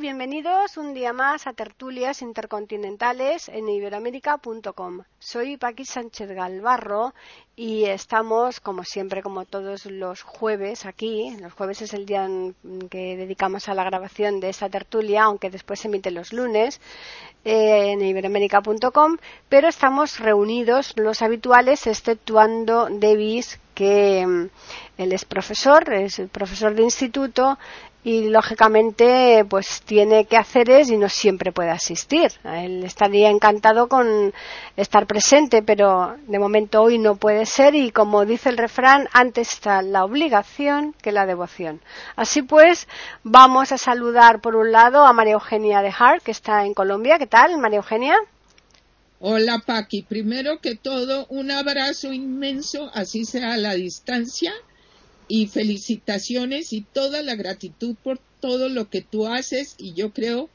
Bienvenidos un día más a Tertulias Intercontinentales en iberoamérica.com. Soy Paqui Sánchez Galvarro y estamos, como siempre, como todos los jueves aquí. Los jueves es el día que dedicamos a la grabación de esta tertulia, aunque después se emite los lunes eh, en iberoamérica.com. Pero estamos reunidos los habituales, exceptuando Davis, que mm, él es profesor, es profesor de instituto y lógicamente pues tiene que hacer es y no siempre puede asistir. Él estaría encantado con estar presente, pero de momento hoy no puede ser y como dice el refrán, antes está la obligación que la devoción. Así pues, vamos a saludar por un lado a María Eugenia de Hart, que está en Colombia. ¿Qué tal, María Eugenia? Hola, Paqui. Primero que todo, un abrazo inmenso, así sea a la distancia y felicitaciones y toda la gratitud por todo lo que tú haces y yo creo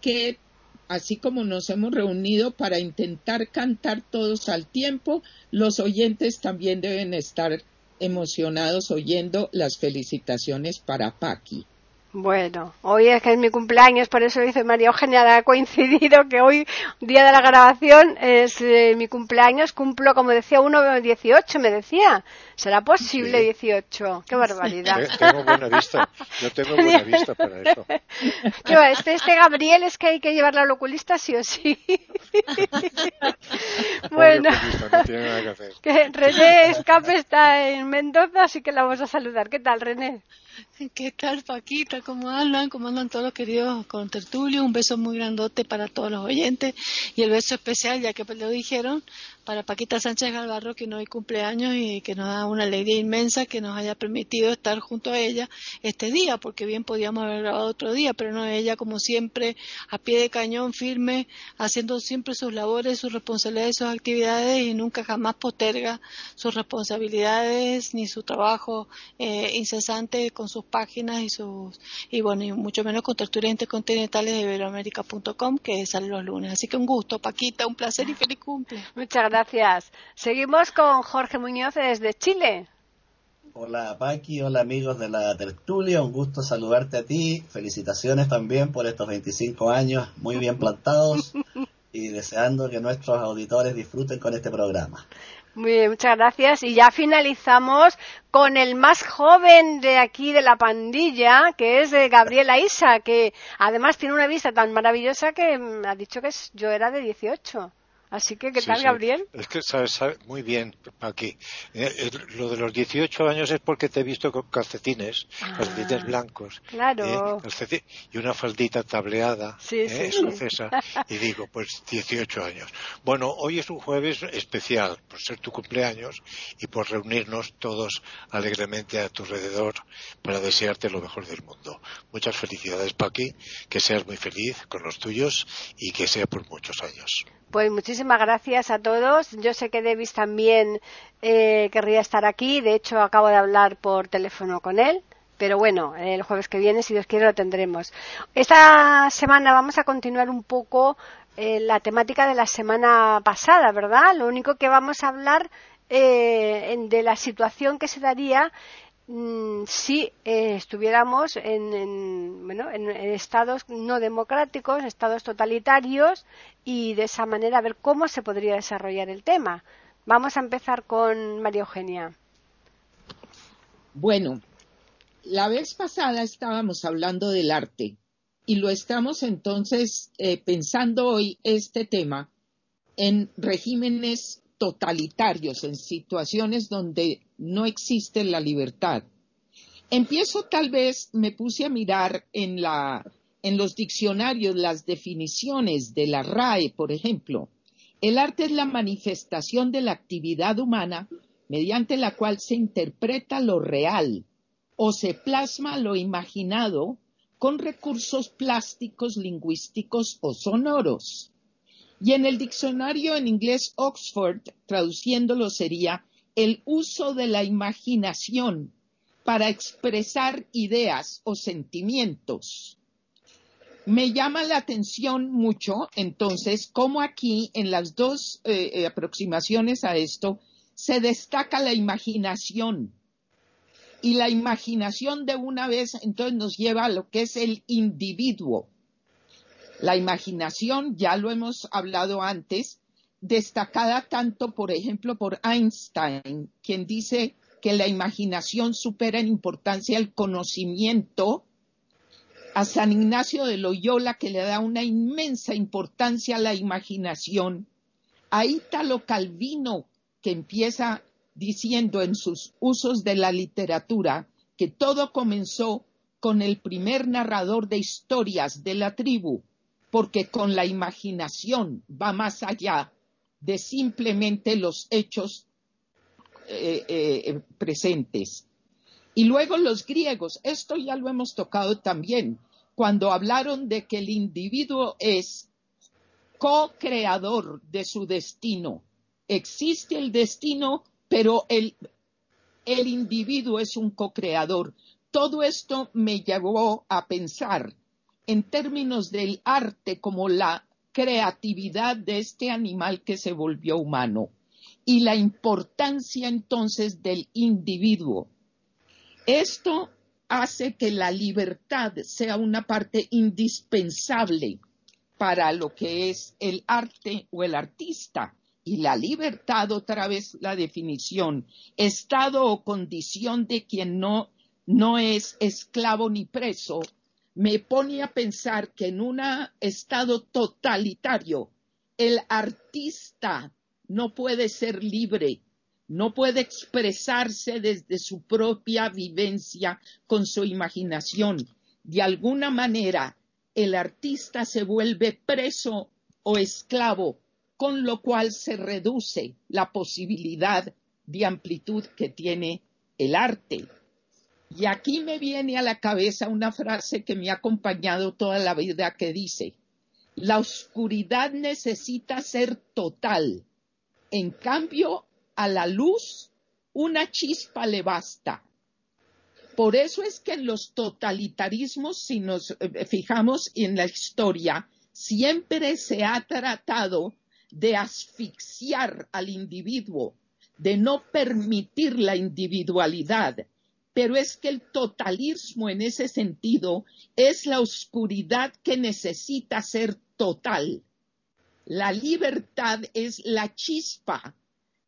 que así como nos hemos reunido para intentar cantar todos al tiempo, los oyentes también deben estar emocionados oyendo las felicitaciones para Paqui. Bueno, hoy es que es mi cumpleaños, por eso dice María Eugenia, ha coincidido que hoy, día de la grabación, es eh, mi cumpleaños, cumplo, como decía uno, 18, me decía. ¿Será posible 18? ¡Qué barbaridad! Tengo buena vista, yo tengo buena vista para eso. Este, este Gabriel es que hay que llevarlo al oculista sí o sí. bueno, no tiene nada que hacer. que René Escape está en Mendoza, así que la vamos a saludar. ¿Qué tal, René? ¿Qué tal, Paquita? ¿Cómo andan? ¿Cómo andan todos los queridos con Tertulio? Un beso muy grandote para todos los oyentes y el beso especial, ya que lo dijeron, para Paquita Sánchez Galvarro, que no hay cumpleaños y que nos da una alegría inmensa que nos haya permitido estar junto a ella este día, porque bien podíamos haber grabado otro día, pero no ella, como siempre, a pie de cañón, firme, haciendo siempre sus labores, sus responsabilidades, sus actividades y nunca jamás posterga sus responsabilidades ni su trabajo eh, incesante con sus páginas y sus, y bueno, y mucho menos con tertulias intercontinentales de iberoamérica.com que sale los lunes. Así que un gusto, Paquita, un placer y feliz cumple. Muchas gracias. Seguimos con Jorge Muñoz desde Chile. Hola Paqui, hola amigos de la tertulia, un gusto saludarte a ti, felicitaciones también por estos 25 años muy bien plantados y deseando que nuestros auditores disfruten con este programa. Muy bien, muchas gracias. Y ya finalizamos con el más joven de aquí de la pandilla, que es eh, Gabriela Isa, que además tiene una vista tan maravillosa que mm, ha dicho que yo era de 18. Así que, ¿qué Sí, tal, sí. Gabriel? Es que sabes, sabes- muy bien, aquí. Eh, eh, lo de los 18 años es porque te he visto con calcetines, Ah. calcetines blancos. Claro. eh, calceti- y una faldita tableada, Sí, eh, escocesa. Y digo, pues 18 años. Bueno, hoy es un jueves especial, por ser tu cumpleaños y por reunirnos todos alegremente a tu alrededor para desearte lo mejor del mundo. Muchas felicidades, Paqui, que seas muy feliz con los tuyos y que sea por muchos años. Pues muchísimas gracias a todos. Yo sé que Davis también eh, querría estar aquí. De hecho, acabo de hablar por teléfono con él. Pero bueno, el jueves que viene, si Dios quiere, lo tendremos. Esta semana vamos a continuar un poco eh, la temática de la semana pasada, ¿verdad? Lo único que vamos a hablar eh, de la situación que se daría si eh, estuviéramos en, en, bueno, en, estados no democráticos, estados totalitarios, y de esa manera ver cómo se podría desarrollar el tema. Vamos a empezar con María Eugenia. Bueno, la vez pasada estábamos hablando del arte y lo estamos entonces eh, pensando hoy este tema en regímenes totalitarios, en situaciones donde no existe la libertad. Empiezo tal vez, me puse a mirar en, la, en los diccionarios las definiciones de la RAE, por ejemplo. El arte es la manifestación de la actividad humana mediante la cual se interpreta lo real o se plasma lo imaginado con recursos plásticos, lingüísticos o sonoros. Y en el diccionario en inglés Oxford, traduciéndolo sería el uso de la imaginación para expresar ideas o sentimientos. Me llama la atención mucho, entonces, cómo aquí, en las dos eh, eh, aproximaciones a esto, se destaca la imaginación. Y la imaginación de una vez, entonces, nos lleva a lo que es el individuo. La imaginación, ya lo hemos hablado antes, destacada tanto, por ejemplo, por Einstein, quien dice que la imaginación supera en importancia el conocimiento, a San Ignacio de Loyola, que le da una inmensa importancia a la imaginación, a Ítalo Calvino, que empieza diciendo en sus usos de la literatura que todo comenzó con el primer narrador de historias de la tribu, porque con la imaginación va más allá de simplemente los hechos eh, eh, presentes. Y luego los griegos, esto ya lo hemos tocado también, cuando hablaron de que el individuo es co-creador de su destino. Existe el destino, pero el, el individuo es un co-creador. Todo esto me llevó a pensar en términos del arte como la creatividad de este animal que se volvió humano y la importancia entonces del individuo. Esto hace que la libertad sea una parte indispensable para lo que es el arte o el artista. Y la libertad, otra vez la definición, estado o condición de quien no, no es esclavo ni preso, me pone a pensar que en un estado totalitario el artista no puede ser libre, no puede expresarse desde su propia vivencia con su imaginación. De alguna manera, el artista se vuelve preso o esclavo, con lo cual se reduce la posibilidad de amplitud que tiene el arte. Y aquí me viene a la cabeza una frase que me ha acompañado toda la vida que dice, la oscuridad necesita ser total. En cambio, a la luz una chispa le basta. Por eso es que en los totalitarismos, si nos eh, fijamos en la historia, siempre se ha tratado de asfixiar al individuo, de no permitir la individualidad, pero es que el totalismo en ese sentido es la oscuridad que necesita ser total. La libertad es la chispa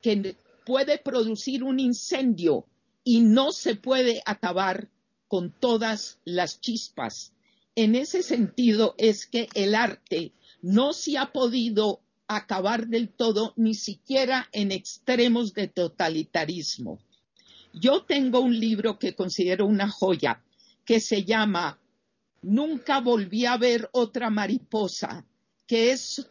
que puede producir un incendio y no se puede acabar con todas las chispas. En ese sentido es que el arte no se ha podido acabar del todo ni siquiera en extremos de totalitarismo. Yo tengo un libro que considero una joya, que se llama Nunca volví a ver otra mariposa, que es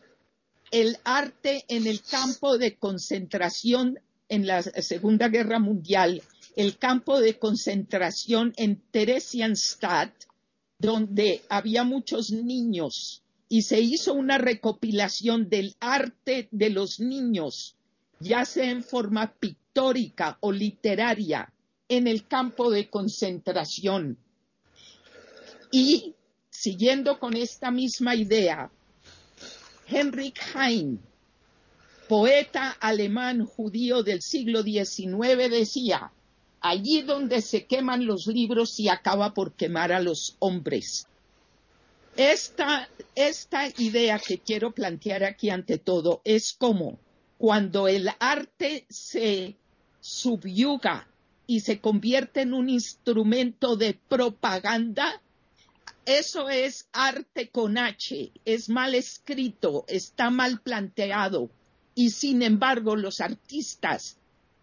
el arte en el campo de concentración en la Segunda Guerra Mundial, el campo de concentración en Theresienstadt, donde había muchos niños y se hizo una recopilación del arte de los niños, ya sea en forma pictórica histórica o literaria en el campo de concentración. Y siguiendo con esta misma idea, Henrik Heine, poeta alemán judío del siglo XIX, decía, allí donde se queman los libros se acaba por quemar a los hombres. Esta, esta idea que quiero plantear aquí ante todo es como cuando el arte se subyuga y se convierte en un instrumento de propaganda, eso es arte con H, es mal escrito, está mal planteado y sin embargo los artistas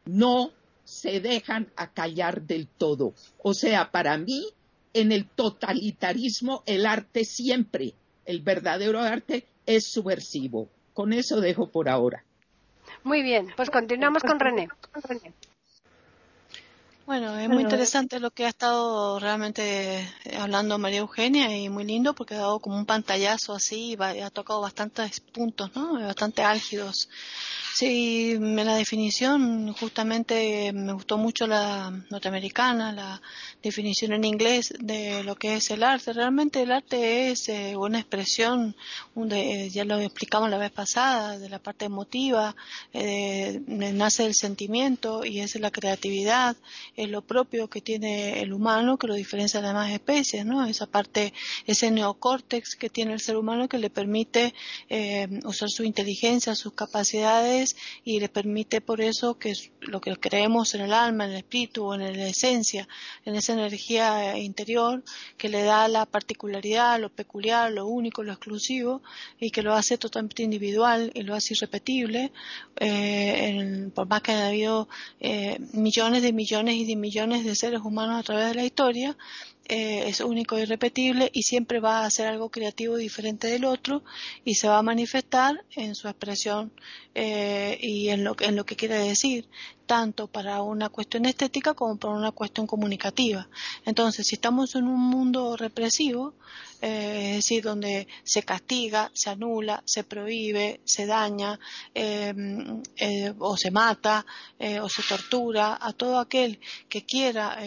no se dejan acallar del todo. O sea, para mí, en el totalitarismo, el arte siempre, el verdadero arte, es subversivo. Con eso dejo por ahora. Muy bien, pues continuamos con René. Bueno, es muy interesante lo que ha estado realmente hablando María Eugenia y muy lindo porque ha dado como un pantallazo así y ha tocado bastantes puntos, ¿no? Bastante álgidos. Sí, en la definición justamente me gustó mucho la norteamericana, la definición en inglés de lo que es el arte. Realmente el arte es eh, una expresión, ya lo explicamos la vez pasada, de la parte emotiva, eh, nace el sentimiento y es la creatividad, es lo propio que tiene el humano que lo diferencia de las demás especies, ¿no? Esa parte, ese neocórtex que tiene el ser humano que le permite eh, usar su inteligencia, sus capacidades y le permite por eso que lo que creemos en el alma, en el espíritu, en la esencia, en esa energía interior que le da la particularidad, lo peculiar, lo único, lo exclusivo y que lo hace totalmente individual y lo hace irrepetible, eh, por más que haya habido eh, millones de millones y de millones de seres humanos a través de la historia, eh, es único y repetible y siempre va a hacer algo creativo diferente del otro y se va a manifestar en su expresión eh, y en lo, en lo que quiere decir, tanto para una cuestión estética como para una cuestión comunicativa. Entonces, si estamos en un mundo represivo, eh, es decir, donde se castiga, se anula, se prohíbe, se daña o se mata o se tortura a todo aquel que quiera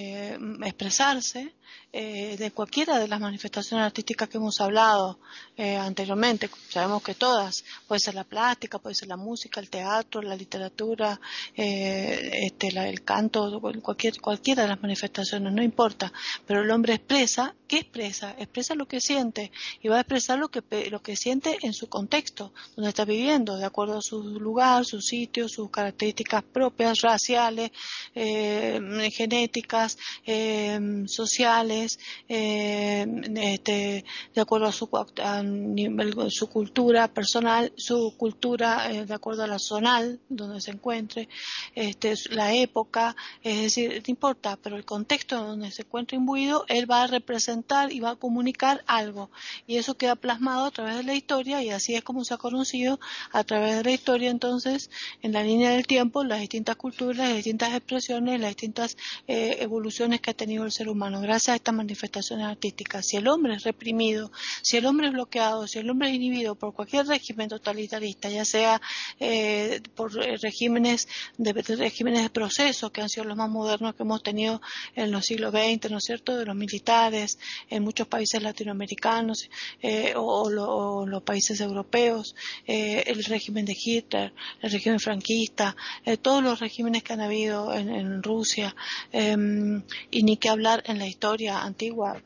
expresarse, eh, de cualquiera de las manifestaciones artísticas que hemos hablado eh, anteriormente. Sabemos que todas, puede ser la plástica, puede ser la música, el teatro, la literatura, eh, este, el canto, cualquier, cualquiera de las manifestaciones, no importa. Pero el hombre expresa, ¿qué expresa? Expresa lo que siente y va a expresar lo que, lo que siente en su contexto, donde está viviendo, de acuerdo a su lugar, su sitio, sus características propias, raciales, genéticas, sociales, eh, este, de acuerdo a su, su cultura personal, su cultura eh, de acuerdo a la zonal donde se encuentre, este, la época, es decir, no importa, pero el contexto donde se encuentra imbuido, él va a representar y va a comunicar algo. Y eso queda plasmado a través de la historia y así es como se ha conocido a través de la historia entonces en la línea del tiempo las distintas culturas, las distintas expresiones, las distintas eh, evoluciones que ha tenido el ser humano. Gracias a estas manifestaciones artísticas. Si el hombre es reprimido, si el hombre es bloqueado, si el hombre es inhibido por cualquier régimen totalitarista, ya sea eh, por eh, regímenes de, regímenes de proceso que han sido los más modernos que hemos tenido en los siglos XX, ¿no es cierto?, de los militares en muchos países latinoamericanos eh, o, los países europeos, el régimen de Hitler, el régimen franquista, todos los regímenes que han habido en, en Rusia em, y ni que hablar en la historia antigua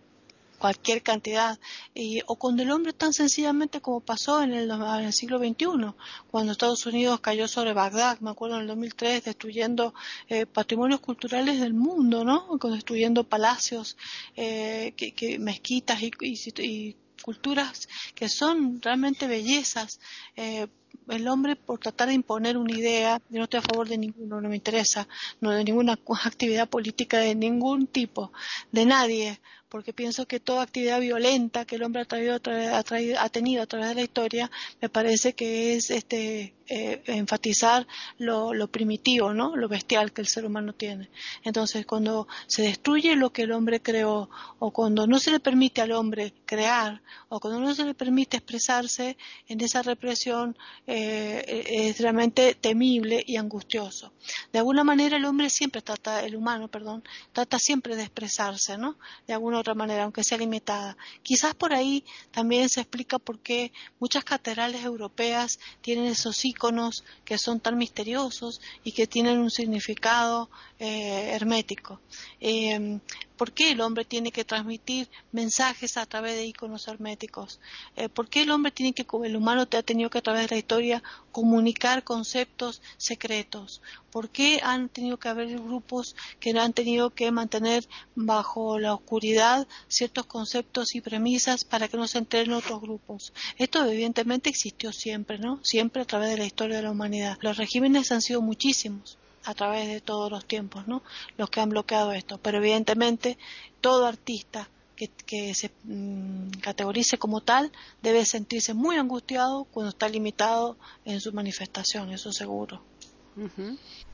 cualquier cantidad, y, o cuando el hombre tan sencillamente como pasó en el, siglo XXI, cuando Estados Unidos cayó sobre Bagdad, me acuerdo en el 2003, destruyendo eh, patrimonios culturales del mundo, ¿no? Destruyendo palacios, eh, que, mezquitas y, y, culturas que son realmente bellezas. Eh, el hombre por tratar de imponer una idea, yo no estoy a favor de ninguno, no me interesa, no de ninguna actividad política de ningún tipo, de nadie, porque pienso que toda actividad violenta que el hombre ha, traído, ha, tenido a través de la historia, me parece que es este, eh, enfatizar lo, primitivo, ¿no? lo bestial que el ser humano tiene. Entonces, cuando se destruye lo que el hombre creó, o cuando no se le permite al hombre crear, o cuando no se le permite expresarse en esa represión, eh, es realmente temible y angustioso. De alguna manera el hombre siempre trata, el humano, perdón, trata siempre de expresarse, ¿no? De alguna otra manera, aunque sea limitada. Quizás por ahí también se explica por qué muchas catedrales europeas tienen esos iconos que son tan misteriosos y que tienen un significado eh, hermético. Eh, ¿Por qué el hombre tiene que transmitir mensajes a través de iconos herméticos? Eh, ¿Por qué el hombre tiene que, el humano ha tenido que a través de historia comunicar conceptos secretos? ¿Por qué han tenido que haber grupos que han tenido que mantener bajo la oscuridad ciertos conceptos y premisas para que no se enteren otros grupos? Esto evidentemente existió siempre, ¿no? Siempre a través de la historia de la humanidad. Los regímenes han sido muchísimos a través de todos los tiempos, ¿no? Los que han bloqueado esto. Pero evidentemente todo artista que, se mm, categorice como tal debe sentirse muy angustiado cuando está limitado en su manifestación, eso seguro.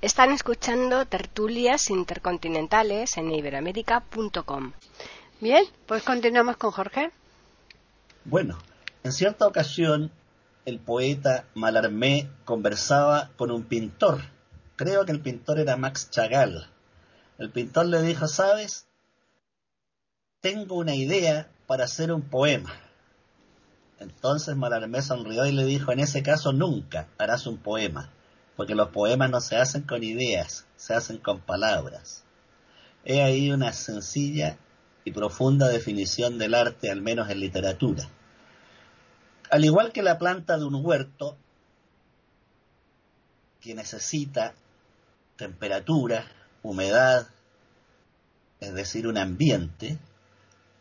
Están escuchando tertulias intercontinentales en iberoamérica.com. Bien, pues continuamos con Jorge. Bueno, en cierta ocasión el poeta Malarmé conversaba con un pintor. Creo que el pintor era Max Chagall. El pintor le dijo, ¿sabes? Tengo una idea para hacer un poema. Entonces Malarmé sonrió y le dijo, en ese caso nunca harás un poema, porque los poemas no se hacen con ideas, se hacen con palabras. He ahí una sencilla y profunda definición del arte, al menos en literatura. Al igual que la planta de un huerto, que necesita temperatura, humedad, es decir, un ambiente,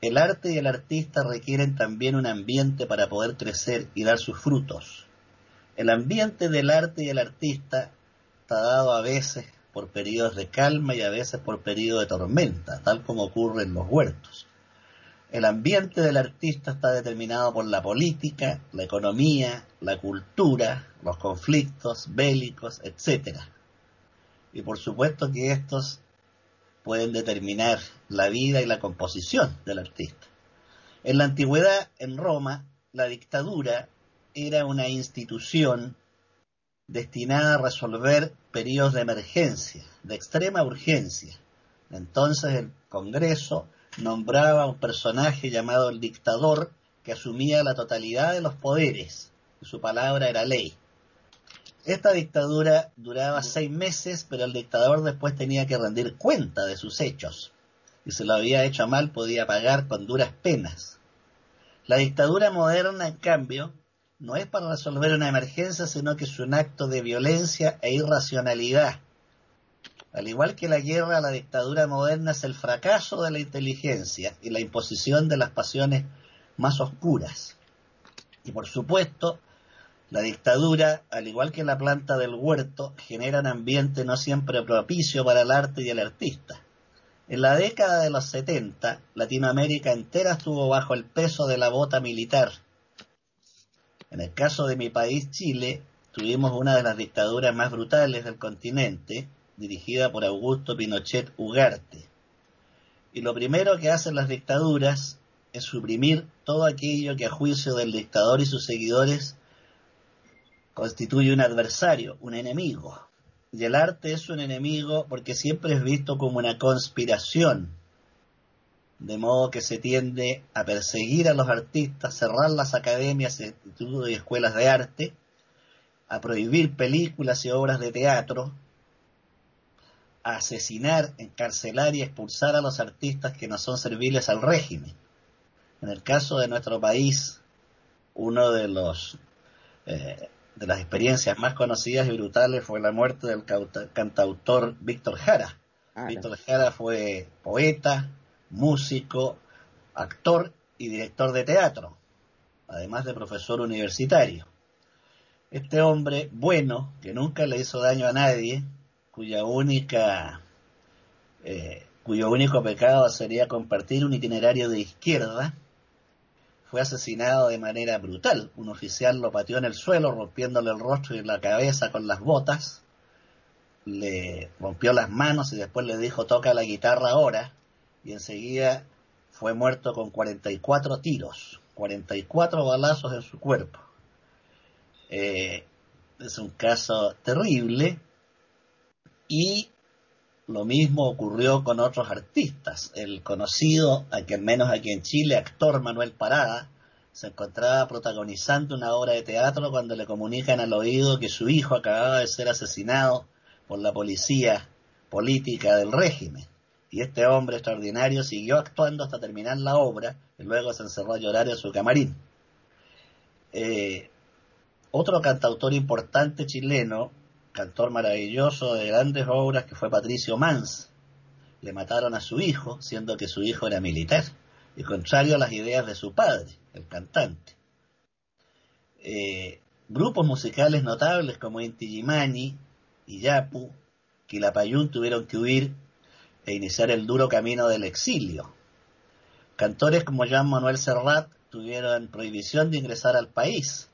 el arte y el artista requieren también un ambiente para poder crecer y dar sus frutos. El ambiente del arte y el artista está dado a veces por periodos de calma y a veces por periodos de tormenta, tal como ocurre en los huertos. El ambiente del artista está determinado por la política, la economía, la cultura, los conflictos bélicos, etc. Y por supuesto que estos pueden determinar la vida y la composición del artista. En la antigüedad, en Roma, la dictadura era una institución destinada a resolver periodos de emergencia, de extrema urgencia. Entonces el Congreso nombraba a un personaje llamado el dictador que asumía la totalidad de los poderes, y su palabra era ley. Esta dictadura duraba seis meses, pero el dictador después tenía que rendir cuenta de sus hechos. Y si lo había hecho mal, podía pagar con duras penas. La dictadura moderna, en cambio, no es para resolver una emergencia, sino que es un acto de violencia e irracionalidad. Al igual que la guerra, la dictadura moderna es el fracaso de la inteligencia y la imposición de las pasiones más oscuras. Y por supuesto, la dictadura, al igual que la planta del huerto, genera un ambiente no siempre propicio para el arte y el artista. En la década de los 70, Latinoamérica entera estuvo bajo el peso de la bota militar. En el caso de mi país, Chile, tuvimos una de las dictaduras más brutales del continente, dirigida por Augusto Pinochet Ugarte. Y lo primero que hacen las dictaduras es suprimir todo aquello que a juicio del dictador y sus seguidores constituye un adversario, un enemigo. Y el arte es un enemigo porque siempre es visto como una conspiración, de modo que se tiende a perseguir a los artistas, cerrar las academias, institutos y escuelas de arte, a prohibir películas y obras de teatro, a asesinar, encarcelar y expulsar a los artistas que no son serviles al régimen. En el caso de nuestro país, uno de los eh, de las experiencias más conocidas y brutales fue la muerte del cantautor Víctor Jara. Víctor Jara fue poeta, músico, actor y director de teatro, además de profesor universitario. Este hombre bueno, que nunca le hizo daño a nadie, cuya única, eh, cuyo único pecado sería compartir un itinerario de izquierda, fue asesinado de manera brutal. Un oficial lo pateó en el suelo, rompiéndole el rostro y la cabeza con las botas. Le rompió las manos y después le dijo toca la guitarra ahora. Y enseguida fue muerto con 44 tiros, 44 balazos en su cuerpo. Eh, es un caso terrible y lo mismo ocurrió con otros artistas. El conocido, al menos aquí en Chile, actor Manuel Parada, se encontraba protagonizando una obra de teatro cuando le comunican al oído que su hijo acababa de ser asesinado por la policía política del régimen. Y este hombre extraordinario siguió actuando hasta terminar la obra y luego se encerró a llorar en su camarín. Eh, otro cantautor importante chileno cantor maravilloso de grandes obras que fue Patricio Mans. Le mataron a su hijo, siendo que su hijo era militar, y contrario a las ideas de su padre, el cantante. Eh, grupos musicales notables como Inti Gimani y Yapu, Quilapayún tuvieron que huir e iniciar el duro camino del exilio. Cantores como Jean Manuel Serrat tuvieron prohibición de ingresar al país,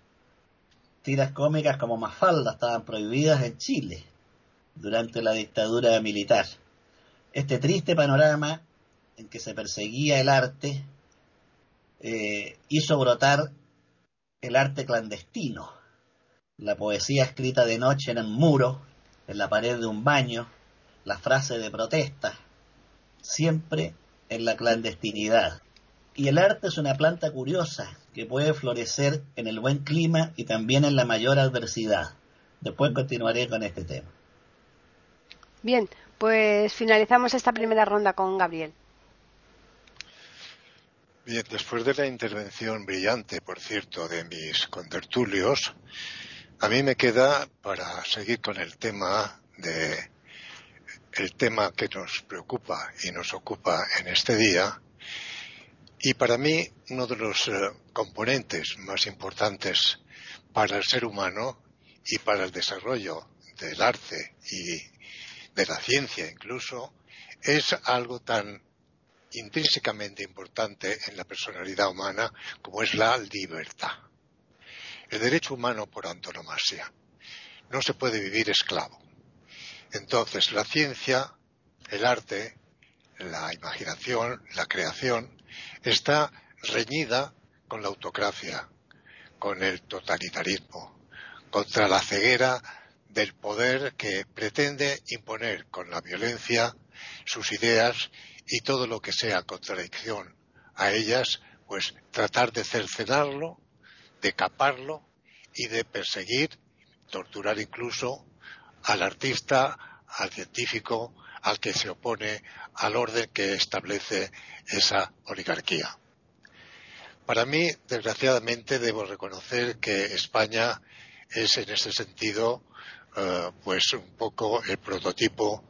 tiras cómicas como Mafalda estaban prohibidas en Chile. durante la dictadura militar. Este triste panorama en que se perseguía el arte eh, hizo brotar el arte clandestino, la poesía escrita de noche en un muro, en la pared de un baño, la frase de protesta, siempre en la clandestinidad. Y el arte es una planta curiosa que puede florecer en el buen clima y también en la mayor adversidad. Después continuaré con este tema. Bien, pues finalizamos esta primera ronda con Gabriel. Bien, después de la intervención brillante, por cierto, de mis contertulios, a mí me queda para seguir con el tema de el tema que nos preocupa y nos ocupa en este día. Y para mí, uno de los eh, componentes más importantes para el ser humano y para el desarrollo del arte y de la ciencia incluso, es algo tan intrínsecamente importante en la personalidad humana como es la libertad. El derecho humano por antonomasia. No se puede vivir esclavo. Entonces, la ciencia, el arte, la imaginación, la creación, está reñida con la autocracia, con el totalitarismo, contra la ceguera del poder que pretende imponer con la violencia sus ideas y todo lo que sea contradicción a ellas, pues tratar de cercenarlo, de caparlo y de perseguir, torturar incluso al artista, al científico, al que se opone al orden que establece esa oligarquía. Para mí, desgraciadamente, debo reconocer que España es en ese sentido eh, pues un poco el prototipo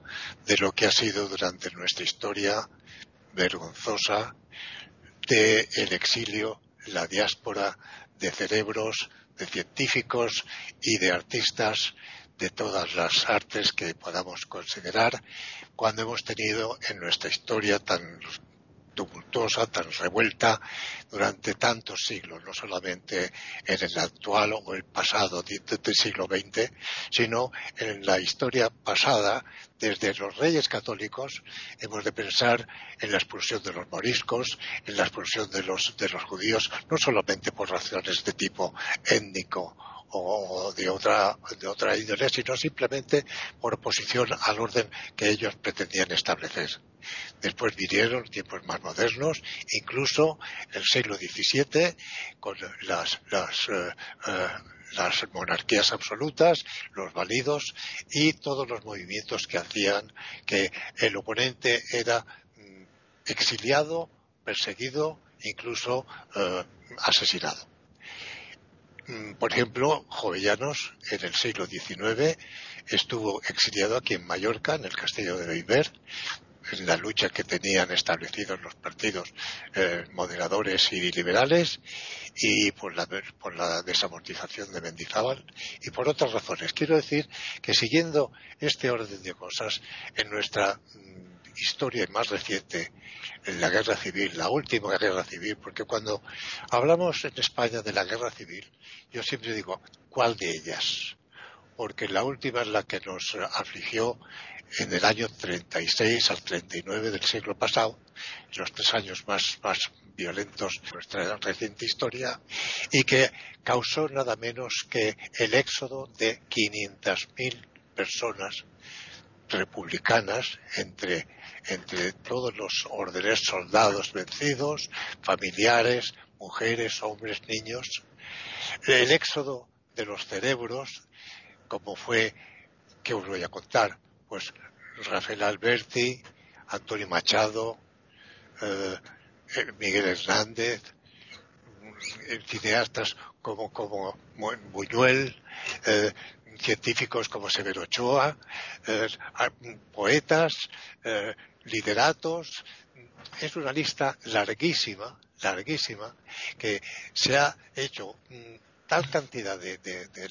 de lo que ha sido durante nuestra historia vergonzosa del el exilio, la diáspora de cerebros, de científicos y de artistas de todas las artes que podamos considerar cuando hemos tenido en nuestra historia tan tumultuosa, tan revuelta durante tantos siglos, no solamente en el actual o el pasado del siglo XX, sino en la historia pasada, desde los reyes católicos, hemos de pensar en la expulsión de los moriscos, en la expulsión de los, de los judíos, no solamente por razones de tipo étnico o de otra, de otra índole, sino simplemente por oposición al orden que ellos pretendían establecer. Después vinieron tiempos más modernos, incluso el siglo XVII, con las, las, eh, eh, las monarquías absolutas, los válidos y todos los movimientos que hacían que el oponente era mm, exiliado, perseguido, incluso eh, asesinado. Mm, por ejemplo, Jovellanos en el siglo XIX estuvo exiliado aquí en Mallorca, en el castillo de Beiber, en la lucha que tenían establecidos los partidos eh, moderadores y liberales y por la, por la desamortización de Mendizábal y por otras razones. Quiero decir que siguiendo este orden de cosas, en nuestra mm, historia más reciente, en la guerra civil, la última guerra civil, porque cuando hablamos en España de la guerra civil, yo siempre digo, ¿cuál de ellas? Porque la última es la que nos afligió en el año 36 al 39 del siglo pasado, los tres años más, más violentos de nuestra reciente historia, y que causó nada menos que el éxodo de 500.000 personas republicanas entre, entre todos los órdenes, soldados vencidos, familiares, mujeres, hombres, niños. El éxodo de los cerebros, como fue, que os voy a contar? Pues Rafael Alberti, Antonio Machado, eh, Miguel Hernández, eh, cineastas como, Buñuel, eh, científicos como Severo Ochoa, eh, poetas, eh, lideratos. Es una lista larguísima, larguísima, que se ha hecho mm, tal cantidad de,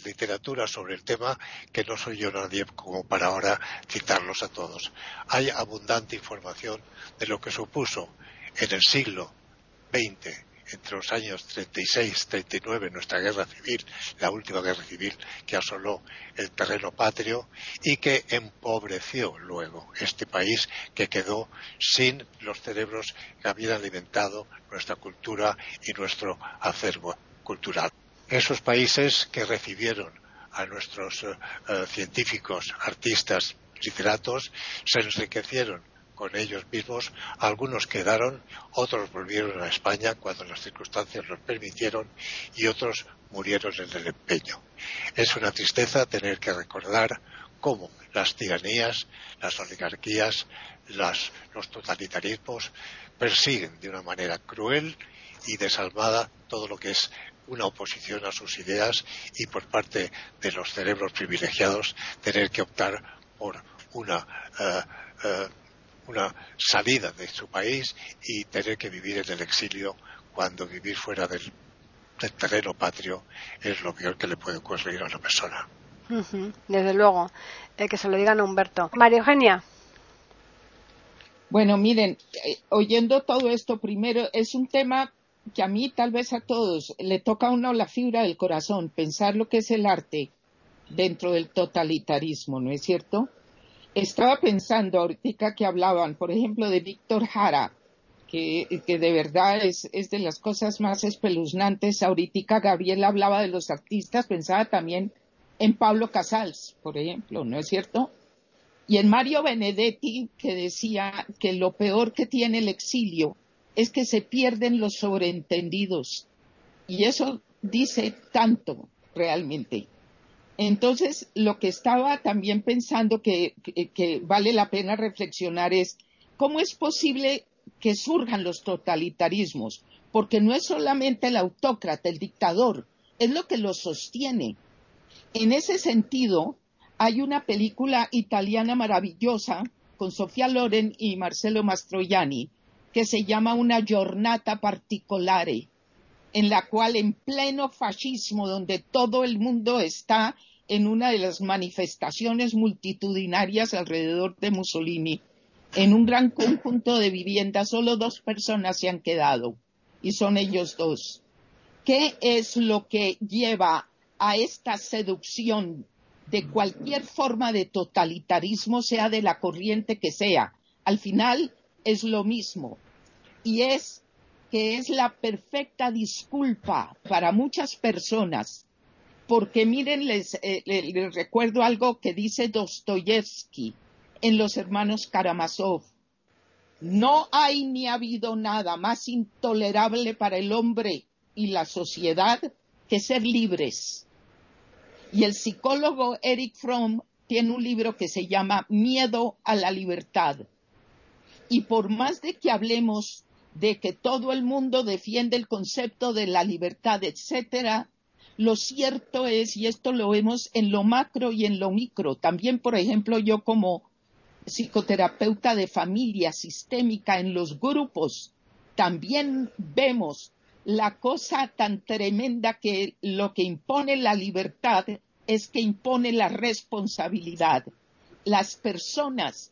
literatura sobre el tema que no soy yo nadie como para ahora citarlos a todos. Hay abundante información de lo que supuso en el siglo XX entre los años 36 39, nuestra guerra civil, la última guerra civil que asoló el terreno patrio y que empobreció luego este país que quedó sin los cerebros que habían alimentado nuestra cultura y nuestro acervo cultural. Esos países que recibieron a nuestros eh, científicos, artistas, literatos, se enriquecieron con ellos mismos, algunos quedaron, otros volvieron a España cuando las circunstancias los permitieron y otros murieron en el empeño. Es una tristeza tener que recordar cómo las tiranías, las oligarquías, los totalitarismos persiguen de una manera cruel y desalmada todo lo que es una oposición a sus ideas y por parte de los cerebros privilegiados tener que optar por una eh, eh, una salida de su país y tener que vivir en el exilio cuando vivir fuera del, terreno patrio es lo peor que le puede ocurrir a una persona. Desde luego, eh, que se lo digan a Humberto. María Eugenia. Bueno, miren, eh, oyendo todo esto, primero es un tema que a mí, tal vez a todos, le toca a uno la fibra del corazón, pensar lo que es el arte dentro del totalitarismo, ¿no es cierto? Estaba pensando ahorita que hablaban, por ejemplo, de Víctor Jara, que, de verdad es, de las cosas más espeluznantes. Ahorita Gabriel hablaba de los artistas, pensaba también en Pablo Casals, por ejemplo, ¿no es cierto? Y en Mario Benedetti, que decía que lo peor que tiene el exilio es que se pierden los sobreentendidos. Y eso dice tanto realmente. Entonces, lo que estaba también pensando que, vale la pena reflexionar es cómo es posible que surjan los totalitarismos, porque no es solamente el autócrata, el dictador, es lo que lo sostiene. En ese sentido, hay una película italiana maravillosa con Sofía Loren y Marcelo Mastroianni que se llama Una giornata particolare, en la cual en pleno fascismo, donde todo el mundo está en una de las manifestaciones multitudinarias alrededor de Mussolini, en un gran conjunto de viviendas, solo dos personas se han quedado, y son ellos dos. ¿Qué es lo que lleva a esta seducción de cualquier forma de totalitarismo, sea de la corriente que sea? Al final es lo mismo, y es que es la perfecta disculpa para muchas personas porque miren, eh, les, recuerdo algo que dice Dostoyevsky en Los Hermanos Karamazov. No hay ni ha habido nada más intolerable para el hombre y la sociedad que ser libres. Y el psicólogo Eric Fromm tiene un libro que se llama Miedo a la libertad. Y por más de que hablemos de que todo el mundo defiende el concepto de la libertad, etcétera, lo cierto es, y esto lo vemos en lo macro y en lo micro, también, por ejemplo, yo como psicoterapeuta de familia sistémica en los grupos, también vemos la cosa tan tremenda que lo que impone la libertad es que impone la responsabilidad. Las personas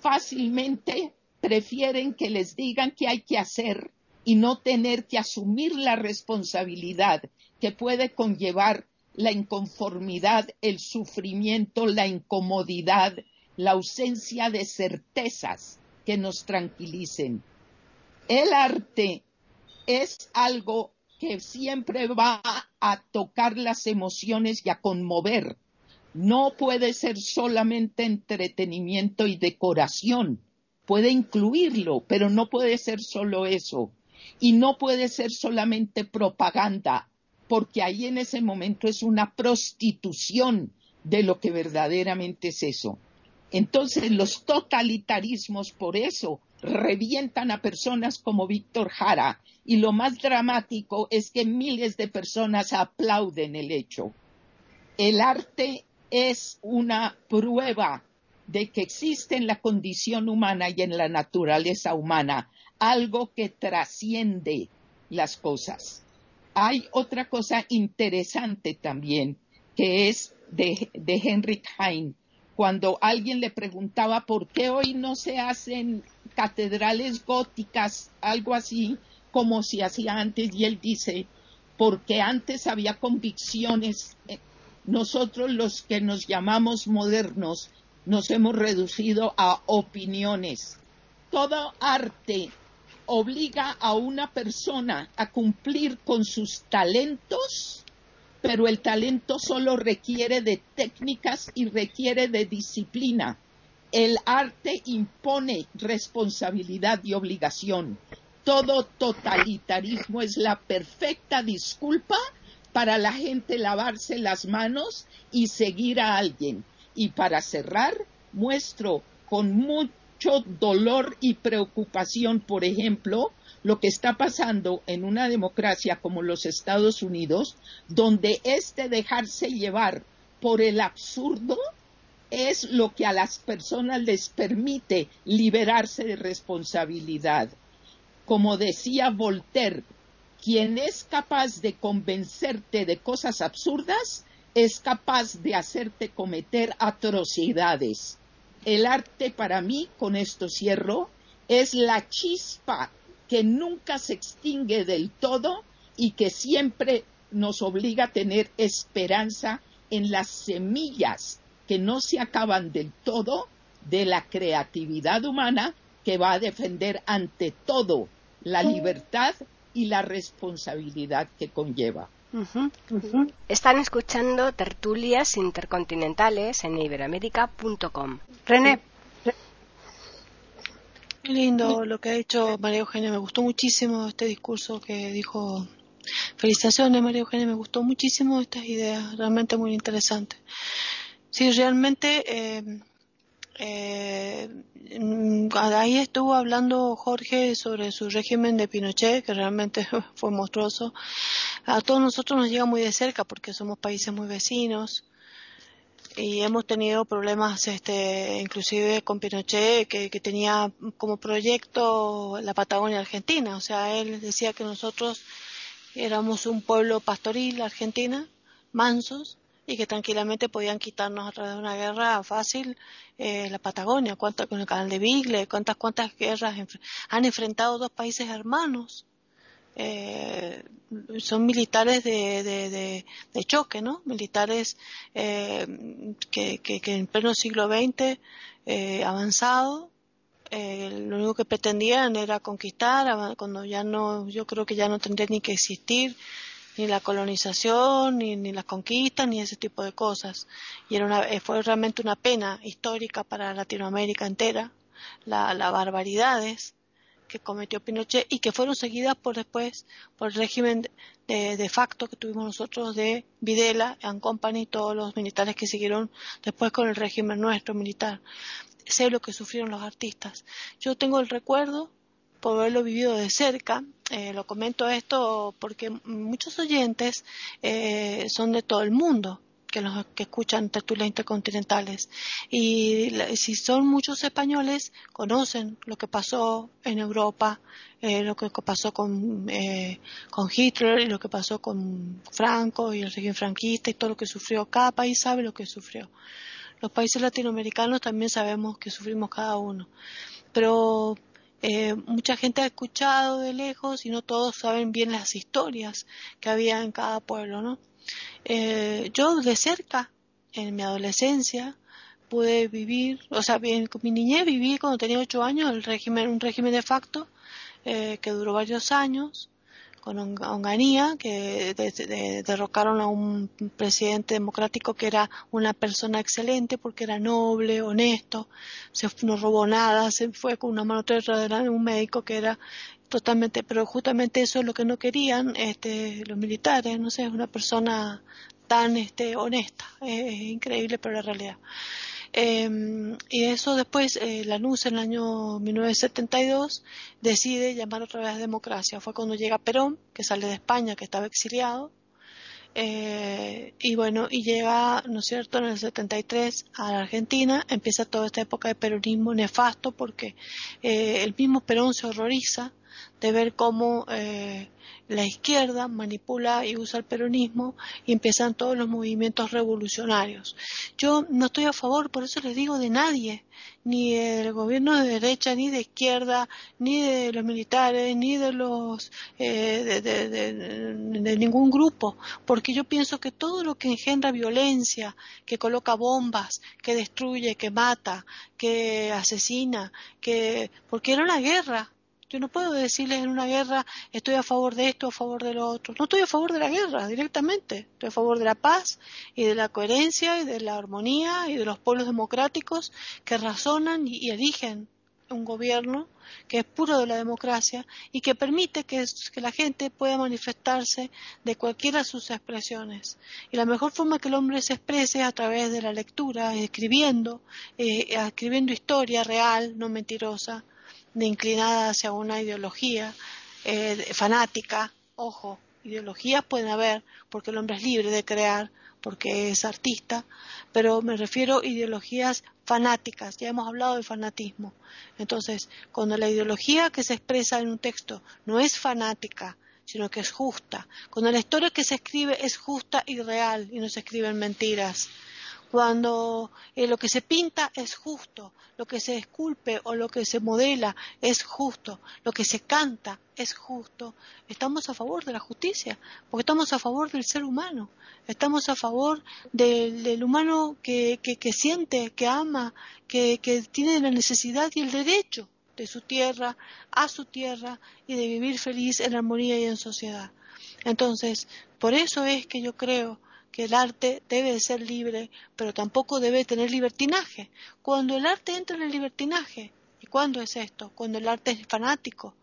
fácilmente prefieren que les digan qué hay que hacer y no tener que asumir la responsabilidad que puede conllevar la inconformidad, el sufrimiento, la incomodidad, la ausencia de certezas que nos tranquilicen. El arte es algo que siempre va a tocar las emociones y a conmover. No puede ser solamente entretenimiento y decoración. Puede incluirlo, pero no puede ser solo eso. Y no puede ser solamente propaganda porque ahí en ese momento es una prostitución de lo que verdaderamente es eso. Entonces los totalitarismos por eso revientan a personas como Víctor Jara y lo más dramático es que miles de personas aplauden el hecho. El arte es una prueba de que existe en la condición humana y en la naturaleza humana algo que trasciende las cosas. Hay otra cosa interesante también, que es de, de Henrik Heine, cuando alguien le preguntaba por qué hoy no se hacen catedrales góticas, algo así, como se hacía antes y él dice, porque antes había convicciones, eh, nosotros los que nos llamamos modernos nos hemos reducido a opiniones. Todo arte obliga a una persona a cumplir con sus talentos, pero el talento solo requiere de técnicas y requiere de disciplina. El arte impone responsabilidad y obligación. Todo totalitarismo es la perfecta disculpa para la gente lavarse las manos y seguir a alguien. Y para cerrar, muestro con mucho dolor y preocupación, por ejemplo, lo que está pasando en una democracia como los Estados Unidos, donde este dejarse llevar por el absurdo es lo que a las personas les permite liberarse de responsabilidad. Como decía Voltaire, quien es capaz de convencerte de cosas absurdas es capaz de hacerte cometer atrocidades. El arte para mí, con esto cierro, es la chispa que nunca se extingue del todo y que siempre nos obliga a tener esperanza en las semillas que no se acaban del todo de la creatividad humana que va a defender ante todo la libertad y la responsabilidad que conlleva. Están escuchando tertulias intercontinentales en iberamérica.com. René. Qué lindo lo que ha hecho María Eugenia. Me gustó muchísimo este discurso que dijo. Felicitaciones, María Eugenia. Me gustó muchísimo estas ideas. Realmente muy interesantes. Sí, realmente. Eh, eh, mm, ahí estuvo hablando Jorge sobre su régimen de Pinochet, que realmente fue monstruoso. A todos nosotros nos llega muy de cerca porque somos países muy vecinos y hemos tenido problemas, este, inclusive con Pinochet, que, que tenía como proyecto la Patagonia Argentina. O sea, él decía que nosotros éramos un pueblo pastoril argentina, mansos, y que tranquilamente podían quitarnos a través de una guerra fácil eh, la Patagonia, cuánto, con el canal de Bigle, cuántas, cuántas guerras han enfrentado dos países hermanos. Eh, son militares de, de, choque, ¿no? Militares eh, que, que, que, en pleno siglo XX eh, avanzado, eh, lo único que pretendían era conquistar, cuando ya no, yo creo que ya no tendría ni que existir ni la colonización, ni, ni las conquistas, ni ese tipo de cosas. Y era una, eh, fue realmente una pena histórica para Latinoamérica entera, la, las barbaridades que cometió Pinochet y que fueron seguidas por después por el régimen de, de facto que tuvimos nosotros de Videla, and Company, todos los militares que siguieron después con el régimen nuestro militar. Sé lo que sufrieron los artistas. Yo tengo el recuerdo por haberlo vivido de cerca. Eh, lo comento esto porque muchos oyentes eh, son de todo el mundo que los que escuchan tertulias intercontinentales. Y si son muchos españoles conocen lo que pasó en Europa eh, lo que pasó con eh, con Hitler y lo que pasó con Franco y el régimen franquista y todo lo que sufrió. Cada país sabe lo que sufrió. Los países latinoamericanos también sabemos que sufrimos cada uno. Pero eh, mucha gente ha escuchado de lejos y no todos saben bien las historias que había en cada pueblo, ¿no? Eh, yo de cerca, en mi adolescencia, pude vivir, o sea, bien, mi niñez viví cuando tenía ocho años el régimen, un régimen de facto eh, que duró varios años con Onganía, que derrocaron a un presidente democrático que era una persona excelente porque era noble, honesto, se, no robó nada, se fue con una mano de un médico que era totalmente, pero justamente eso es lo que no querían este, los militares, no sé, una persona tan este, honesta, es increíble pero la realidad. Eh, y eso después, eh, Lanús en el año 1972 decide llamar otra vez a democracia. Fue cuando llega Perón, que sale de España, que estaba exiliado. Eh, y bueno, y llega, ¿no es cierto?, en el 73 a la Argentina, empieza toda esta época de peronismo nefasto porque eh, el mismo Perón se horroriza de ver cómo eh, la izquierda manipula y usa el peronismo y empiezan todos los movimientos revolucionarios. Yo no estoy a favor, por eso les digo, de nadie, ni del gobierno de derecha, ni de izquierda, ni de los militares, ni de los eh, de, ningún grupo, porque yo pienso que todo lo que engendra violencia, que coloca bombas, que destruye, que mata, que asesina, que porque era una guerra, yo no puedo decirles en una guerra estoy a favor de esto, a favor de lo otro. No estoy a favor de la guerra directamente. Estoy a favor de la paz y de la coherencia y de la armonía y de los pueblos democráticos que razonan y, eligen un gobierno que es puro de la democracia y que permite que, la gente pueda manifestarse de cualquiera de sus expresiones. Y la mejor forma que el hombre se exprese es a través de la lectura, escribiendo, eh, escribiendo historia real, no mentirosa, de inclinada hacia una ideología eh, fanática, ojo, ideologías pueden haber porque el hombre es libre de crear, porque es artista, pero me refiero a ideologías fanáticas, ya hemos hablado de fanatismo. Entonces, cuando la ideología que se expresa en un texto no es fanática, sino que es justa, cuando la historia que se escribe es justa y real y no se escriben mentiras, cuando eh, lo que se pinta es justo, lo que se esculpe o lo que se modela es justo, lo que se canta es justo, estamos a favor de la justicia, porque estamos a favor del ser humano, estamos a favor del, humano que, siente, que ama, que, que tiene la necesidad y el derecho de su tierra, a su tierra y de vivir feliz en armonía y en sociedad. Entonces, por eso es que yo creo que el arte debe ser libre, pero tampoco debe tener libertinaje. Cuando el arte entra en el libertinaje, ¿y cuándo es esto? Cuando el arte es fanático,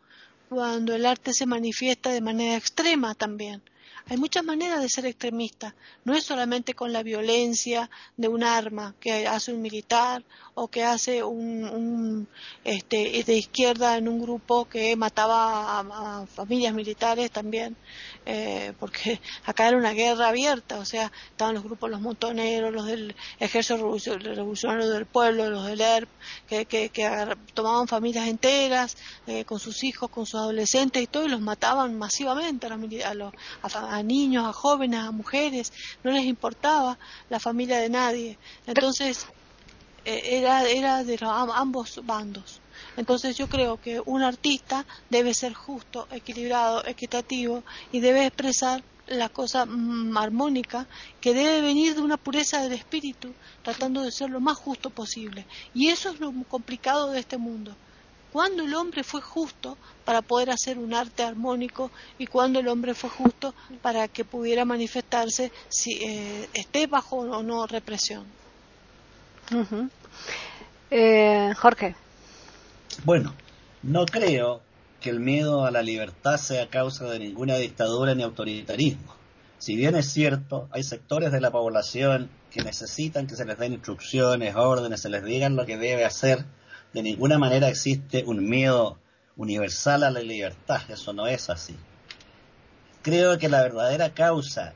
cuando el arte se manifiesta de manera extrema también. Hay muchas maneras de ser extremista. No es solamente con la violencia de un arma que hace un militar o que hace un, este, de izquierda en un grupo que mataba a familias militares también. Eh, porque acá era una guerra abierta, o sea, estaban los grupos, los montoneros, los del ejército revolucionario del pueblo, los del ERP, que, tomaban familias enteras, eh, con sus hijos, con sus adolescentes y todo, y los mataban masivamente a, los, a, niños, a jóvenes, a mujeres, no les importaba la familia de nadie. Entonces, eh, era, era de ambos bandos. Entonces yo creo que un artista debe ser justo, equilibrado, equitativo y debe expresar la cosa mm, armónica que debe venir de una pureza del espíritu, tratando de ser lo más justo posible. Y eso es lo complicado de este mundo. Cuando el hombre fue justo para poder hacer un arte armónico y cuando el hombre fue justo para que pudiera manifestarse si eh, esté bajo o no represión. Eh, Jorge. Bueno, no creo que el miedo a la libertad sea causa de ninguna dictadura ni autoritarismo. Si bien es cierto, hay sectores de la población que necesitan que se les den instrucciones, órdenes, se les digan lo que debe hacer, de ninguna manera existe un miedo universal a la libertad, eso no es así. Creo que la verdadera causa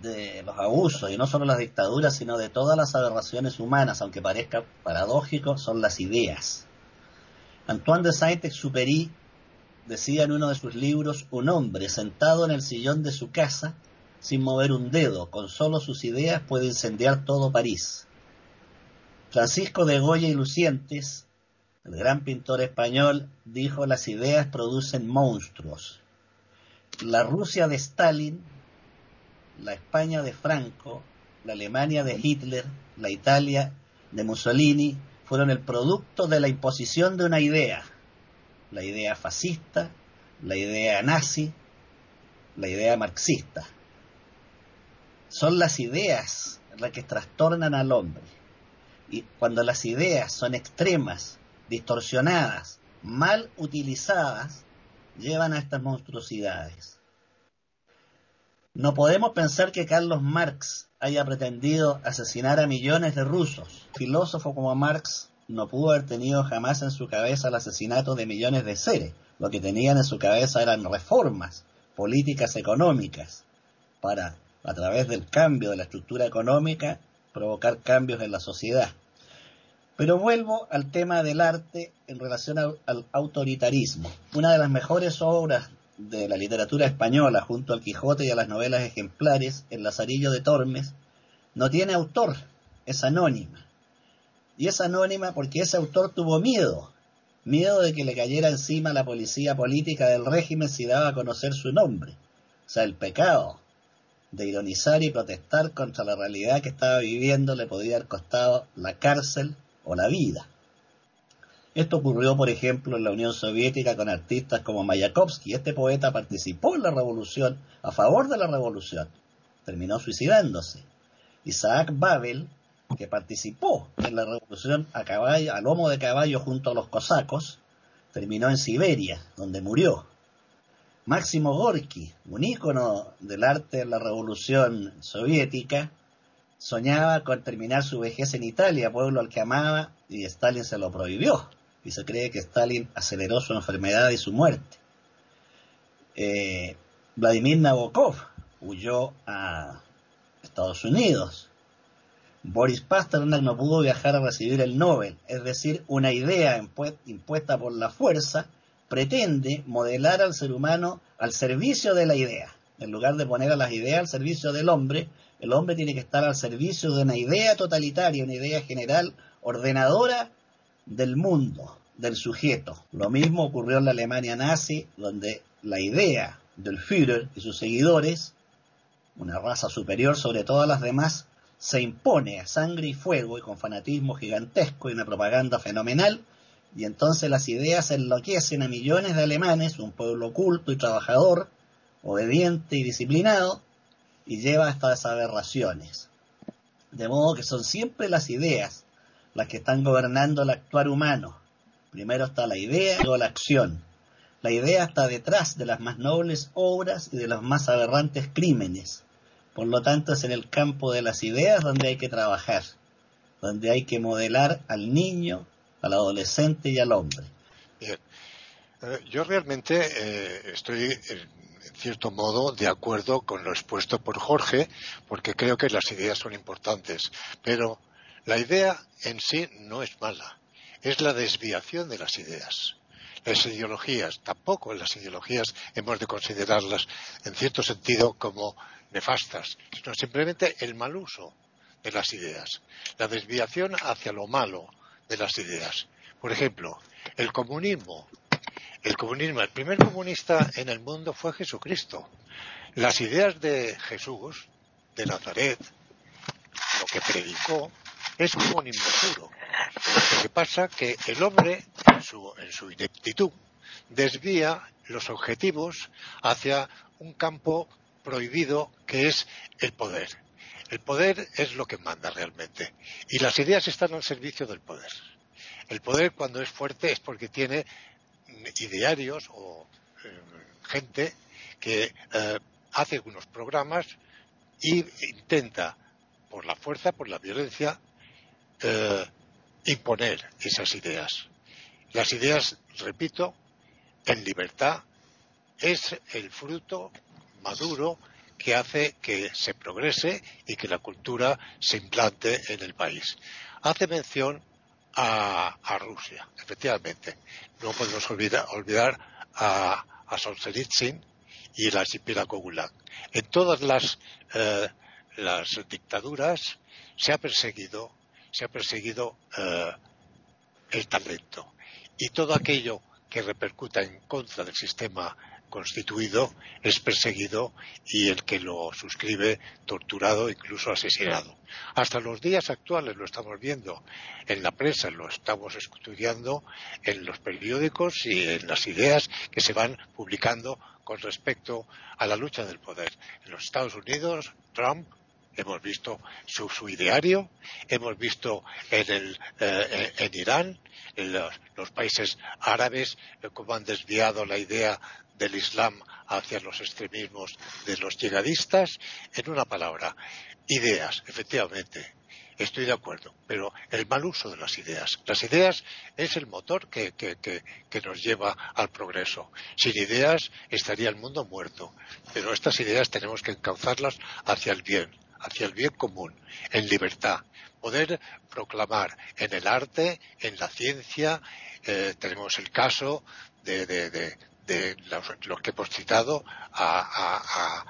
de los abusos, y no solo las dictaduras, sino de todas las aberraciones humanas, aunque parezca paradójico, son las ideas. Antoine de Saint-Exupéry decía en uno de sus libros, un hombre sentado en el sillón de su casa, sin mover un dedo, con solo sus ideas puede incendiar todo París. Francisco de Goya y Lucientes, el gran pintor español, dijo las ideas producen monstruos. La Rusia de Stalin, la España de Franco, la Alemania de Hitler, la Italia de Mussolini, fueron el producto de la imposición de una idea, la idea fascista, la idea nazi, la idea marxista. Son las ideas las que trastornan al hombre. Y cuando las ideas son extremas, distorsionadas, mal utilizadas, llevan a estas monstruosidades. No podemos pensar que Carlos Marx haya pretendido asesinar a millones de rusos. filósofo como Marx no pudo haber tenido jamás en su cabeza el asesinato de millones de seres. Lo que tenían en su cabeza eran reformas políticas económicas para, a través del cambio de la estructura económica, provocar cambios en la sociedad. Pero vuelvo al tema del arte en relación al, autoritarismo. Una de las mejores obras de la literatura española, junto al Quijote y a las novelas ejemplares, El Lazarillo de Tormes, no tiene autor, es anónima. Y es anónima porque ese autor tuvo miedo, miedo de que le cayera encima la policía política del régimen si daba a conocer su nombre. O sea, el pecado de ironizar y protestar contra la realidad que estaba viviendo le podía haber costado la cárcel o la vida. Esto ocurrió, por ejemplo, en la Unión Soviética con artistas como Mayakovsky. Este poeta participó en la revolución, a favor de la revolución. Terminó suicidándose. Isaac Babel, que participó en la revolución a, caballo, a lomo de caballo junto a los cosacos, terminó en Siberia, donde murió. Máximo Gorky, un ícono del arte en la revolución soviética, soñaba con terminar su vejez en Italia, pueblo al que amaba, y Stalin se lo prohibió. Y se cree que Stalin aceleró su enfermedad y su muerte. Eh, Vladimir Nabokov huyó a Estados Unidos. Boris Pasternak no pudo viajar a recibir el Nobel, es decir, una idea impuesta por la fuerza pretende modelar al ser humano al servicio de la idea. En lugar de poner a las ideas al servicio del hombre, el hombre tiene que estar al servicio de una idea totalitaria, una idea general, ordenadora del mundo, del sujeto. Lo mismo ocurrió en la Alemania nazi, donde la idea del Führer y sus seguidores, una raza superior sobre todas las demás, se impone a sangre y fuego y con fanatismo gigantesco y una propaganda fenomenal, y entonces las ideas enloquecen a millones de alemanes, un pueblo culto y trabajador, obediente y disciplinado, y lleva hasta esas aberraciones. De modo que son siempre las ideas las que están gobernando el actuar humano. Primero está la idea y luego la acción. La idea está detrás de las más nobles obras y de los más aberrantes crímenes. Por lo tanto, es en el campo de las ideas donde hay que trabajar, donde hay que modelar al niño, al adolescente y al hombre. Bien. Eh, yo realmente eh, estoy, en cierto modo, de acuerdo con lo expuesto por Jorge, porque creo que las ideas son importantes. Pero la idea en sí no es mala, es la desviación de las ideas. Las ideologías, tampoco las ideologías hemos de considerarlas en cierto sentido como nefastas, sino simplemente el mal uso de las ideas, la desviación hacia lo malo de las ideas. Por ejemplo, el comunismo. El comunismo, el primer comunista en el mundo fue Jesucristo. Las ideas de Jesús, de Nazaret, lo que predicó, es comunismo puro. Lo que pasa es que el hombre, en su, en su ineptitud, desvía los objetivos hacia un campo prohibido que es el poder. El poder es lo que manda realmente. Y las ideas están al servicio del poder. El poder cuando es fuerte es porque tiene idearios o eh, gente que eh, hace unos programas y intenta, por la fuerza, por la violencia, eh, imponer esas ideas. Las ideas, repito, en libertad es el fruto maduro que hace que se progrese y que la cultura se implante en el país. Hace mención a, Rusia, efectivamente. No podemos olvidar, a, a Solzhenitsyn y el archipiélago Gulag. En todas las, eh, las dictaduras se ha perseguido, se ha perseguido eh, el talento y todo aquello que repercuta en contra del sistema constituido es perseguido y el que lo suscribe torturado, incluso asesinado. Hasta los días actuales lo estamos viendo en la prensa, lo estamos estudiando en los periódicos y en las ideas que se van publicando con respecto a la lucha del poder. En los Estados Unidos, Trump hemos visto su, ideario, hemos visto en, el, eh, en Irán, en los, países árabes, eh, cómo han desviado la idea del Islam hacia los extremismos de los yihadistas. En una palabra, ideas, efectivamente. Estoy de acuerdo, pero el mal uso de las ideas. Las ideas es el motor que, nos lleva al progreso. Sin ideas estaría el mundo muerto, pero estas ideas tenemos que encauzarlas hacia el bien, hacia el bien común, en libertad. Poder proclamar en el arte, en la ciencia, eh, tenemos el caso de, los, que hemos citado a,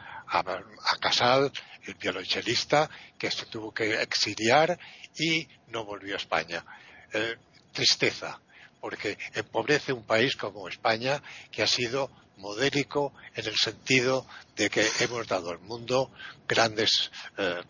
Casal, el violonchelista, que se tuvo que exiliar y no volvió a España. Eh, tristeza, porque empobrece un país como España, que ha sido modélico en el sentido de que hemos dado al mundo grandes, eh,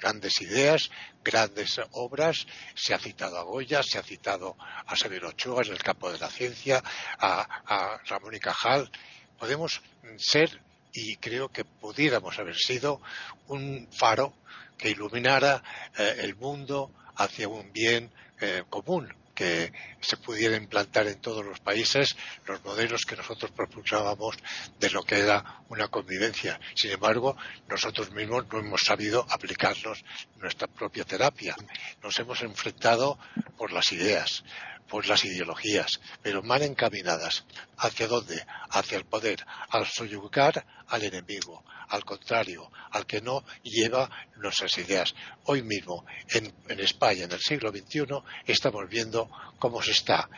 grandes ideas, grandes obras. Se ha citado a Goya, se ha citado a Severo Ochoa en el campo de la ciencia, a, Ramón y Cajal. Podemos ser, y creo que pudiéramos haber sido, un faro que iluminara eh, el mundo hacia un bien eh, común, que se pudiera implantar en todos los países los modelos que nosotros propulsábamos de lo que era una convivencia. Sin embargo, nosotros mismos no hemos sabido aplicarnos nuestra propia terapia. Nos hemos enfrentado por las ideas, por las ideologías, pero mal encaminadas. ¿Hacia dónde? Hacia el poder, al soyugar al enemigo, al contrario, al que no lleva nuestras ideas. Hoy mismo, en, España, en el siglo XXI, estamos viendo cómo se está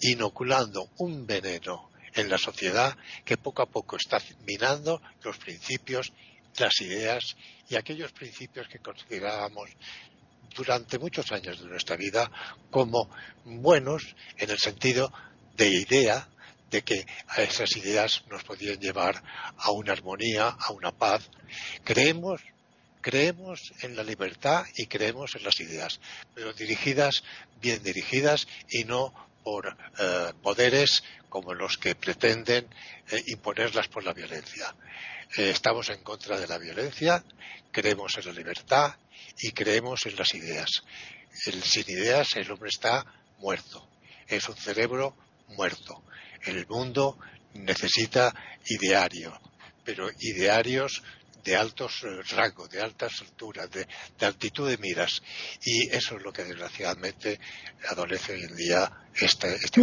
inoculando un veneno en la sociedad que poco a poco está minando los principios, las ideas y aquellos principios que considerábamos durante muchos años de nuestra vida como buenos en el sentido de idea de que esas ideas nos podían llevar a una armonía, a una paz. Creemos, creemos en la libertad y creemos en las ideas, pero dirigidas, bien dirigidas y no por eh, poderes como los que pretenden eh, imponerlas por la violencia. Eh, estamos en contra de la violencia, creemos en la libertad y creemos en las ideas. sin ideas el hombre está muerto, es un cerebro muerto el mundo necesita idearios, pero idearios de altos rangos, de altas alturas, de, altitud de miras. Y eso es lo que desgraciadamente adolece hoy en día este, este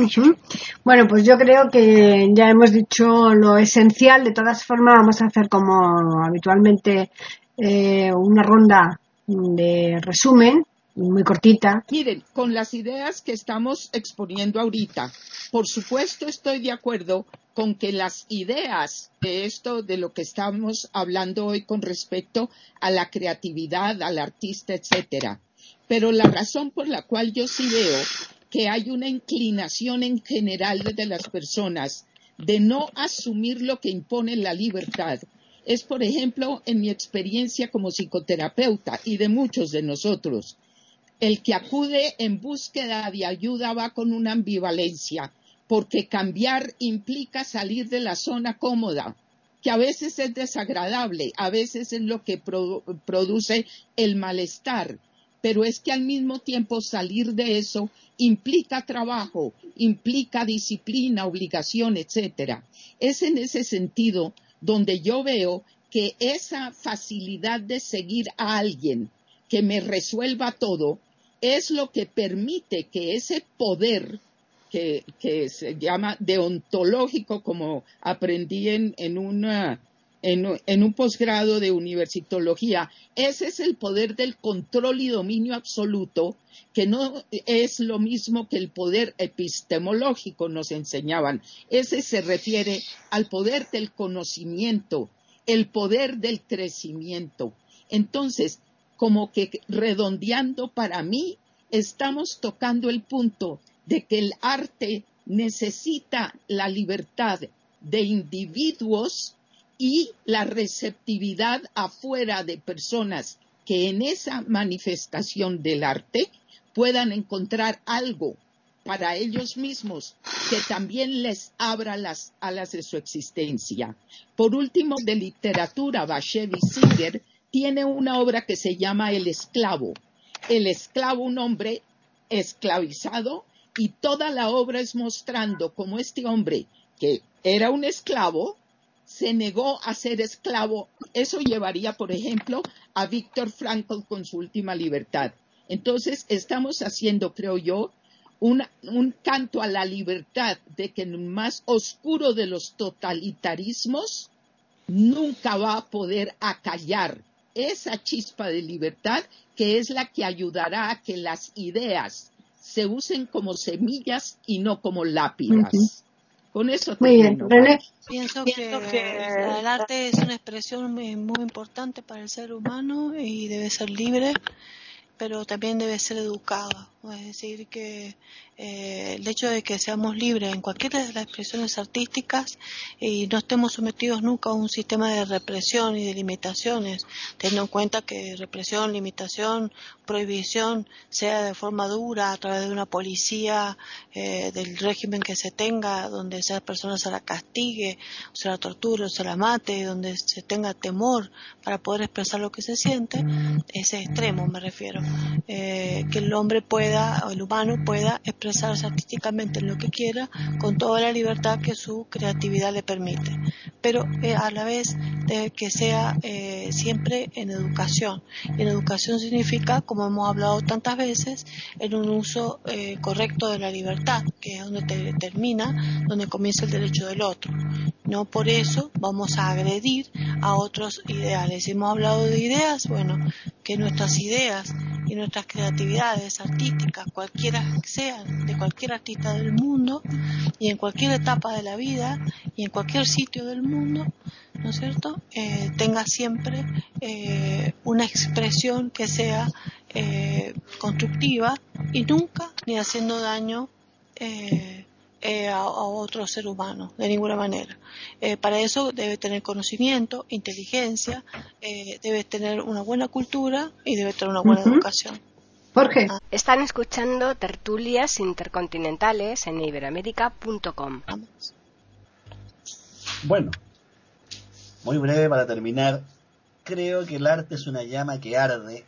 Bueno, pues yo creo que ya hemos dicho lo esencial. De todas formas, vamos a hacer como habitualmente eh, una ronda de resumen muy cortita. Miren, con las ideas que estamos exponiendo ahorita, por supuesto estoy de acuerdo con que las ideas de esto, de lo que estamos hablando hoy con respecto a la creatividad, al artista, etcétera. Pero la razón por la cual yo sí veo que hay una inclinación en general de las personas de no asumir lo que impone la libertad es, por ejemplo, en mi experiencia como psicoterapeuta y de muchos de nosotros, el que acude en búsqueda de ayuda va con una ambivalencia, porque cambiar implica salir de la zona cómoda, que a veces es desagradable, a veces es lo que produce el malestar, pero es que al mismo tiempo salir de eso implica trabajo, implica disciplina, obligación, etcétera. Es en ese sentido donde yo veo que esa facilidad de seguir a alguien que me resuelva todo es lo que permite que ese poder que, se llama deontológico, como aprendí en, en, un posgrado de universitología, ese es el poder del control y dominio absoluto, que no es lo mismo que el poder epistemológico, nos enseñaban. Ese se refiere al poder del conocimiento, el poder del crecimiento. Entonces, como que redondeando para mí, estamos tocando el punto de que el arte necesita la libertad de individuos y la receptividad afuera de personas que en esa manifestación del arte puedan encontrar algo para ellos mismos que también les abra las alas de su existencia. Por último, de literatura, Bashevi Singer tiene una obra que se llama El esclavo. El esclavo, un hombre esclavizado, y toda la obra es mostrando cómo este hombre, que era un esclavo, se negó a ser esclavo. Eso llevaría, por ejemplo, a Víctor Frankl con su última libertad. Entonces, estamos haciendo, creo yo, un, un, canto a la libertad de que en el más oscuro de los totalitarismos nunca va a poder acallar esa chispa de libertad que es la que ayudará a que las ideas se usen como semillas y no como lápidas. Con eso Muy bien, René. Pienso, que, el arte es una expresión muy, muy importante para el ser humano y debe ser libre, pero también debe ser educada. Es decir, que eh, el hecho de que seamos libres en cualquiera de las expresiones artísticas y no estemos sometidos nunca a un sistema de represión y de limitaciones, teniendo en cuenta que represión, limitación, prohibición sea de forma dura a través de una policía eh, del régimen que se tenga, donde esa persona se la castigue, o se la torture, o se la mate, donde se tenga temor para poder expresar lo que se siente, ese extremo me refiero, eh, que el hombre pueda, el humano pueda expresar expresarse artísticamente en lo que quiera con toda la libertad que su creatividad le permite, pero eh, a la vez que sea eh, siempre en educación. en educación significa, como hemos hablado tantas veces, en un uso eh, correcto de la libertad, que es donde termina, donde comienza el derecho del otro. No por eso vamos a agredir a otros ideales. Hemos hablado de ideas, bueno, que nuestras ideas y nuestras creatividades artísticas, cualquiera sean, de cualquier artista del mundo y en cualquier etapa de la vida y en cualquier sitio del mundo, ¿no es cierto?, eh, tenga siempre eh, una expresión que sea eh, constructiva y nunca ni haciendo daño eh, a, otro ser humano, de ninguna manera. Eh, para eso debe tener conocimiento, inteligencia, eh, debe tener una buena cultura y debe tener una buena educación. Jorge. Ah. Están escuchando tertulias intercontinentales en iberamérica.com. Bueno, muy breve para terminar. Creo que el arte es una llama que arde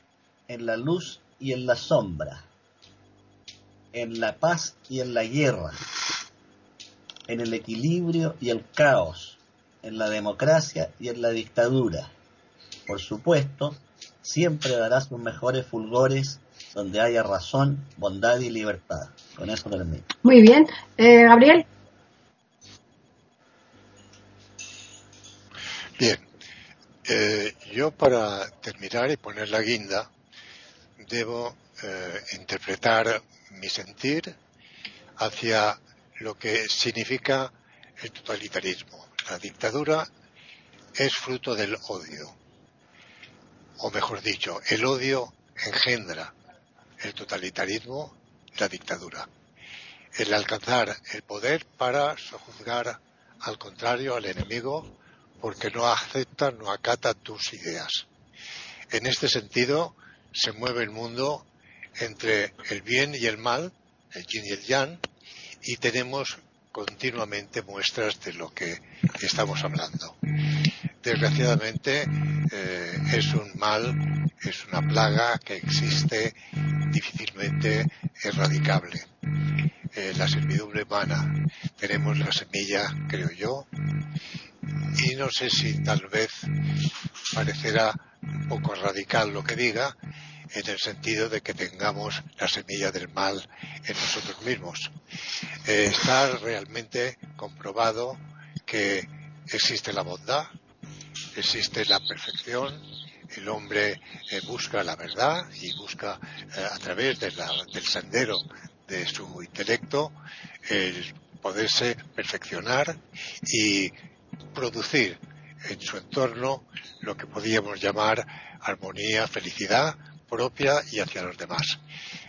en la luz y en la sombra, en la paz y en la guerra, en el equilibrio y el caos, en la democracia y en la dictadura. Por supuesto, siempre dará sus mejores fulgores donde haya razón, bondad y libertad. Con eso termino. Muy bien. Eh, Gabriel. Bien. Eh, yo para terminar y poner la guinda, debo eh, interpretar mi sentir hacia lo que significa el totalitarismo. La dictadura es fruto del odio. O mejor dicho, el odio engendra el totalitarismo, la dictadura. El alcanzar el poder para sojuzgar al contrario, al enemigo, porque no acepta, no acata tus ideas. En este sentido, se mueve el mundo entre el bien y el mal, el yin y el yang, y tenemos continuamente muestras de lo que estamos hablando. Desgraciadamente eh, es un mal, es una plaga que existe difícilmente erradicable. Eh, la servidumbre humana. Tenemos la semilla, creo yo, y no sé si tal vez parecerá un poco radical lo que diga, en el sentido de que tengamos la semilla del mal en nosotros mismos. Eh, está realmente comprobado que existe la bondad, existe la perfección, el hombre eh, busca la verdad y busca eh, a través del sendero de su intelecto el poderse perfeccionar y producir en su entorno lo que podríamos llamar armonía, felicidad, propia y hacia los demás.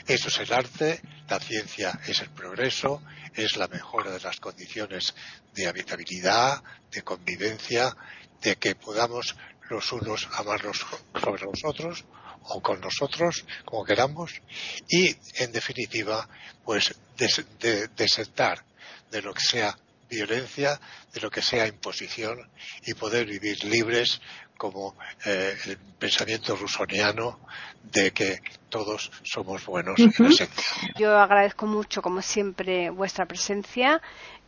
Eso es el arte, la ciencia es el progreso, es la mejora de las condiciones de habitabilidad, de convivencia, de que podamos los unos amarnos sobre los otros o con nosotros, como queramos, y en definitiva, pues desentar de lo que sea violencia, de lo que sea imposición y poder vivir libres como eh, el pensamiento rusoniano de que todos somos buenos Yo agradezco mucho, como siempre, vuestra presencia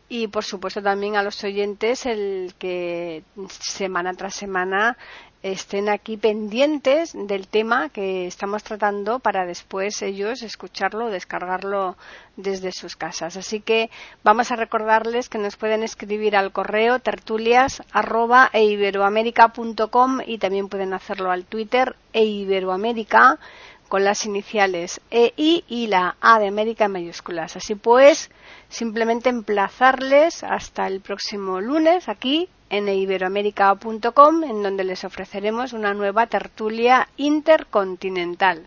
y por supuesto también a los oyentes el que semana tras semana estén aquí pendientes del tema que estamos tratando para después ellos escucharlo, descargarlo desde sus casas. Así que vamos a recordarles que nos pueden escribir al correo tertulias y también pueden hacerlo al Twitter eiberoamérica con las iniciales EI y la A de América en mayúsculas. Así pues, simplemente emplazarles hasta el próximo lunes aquí en iberoamérica.com en donde les ofreceremos una nueva tertulia intercontinental.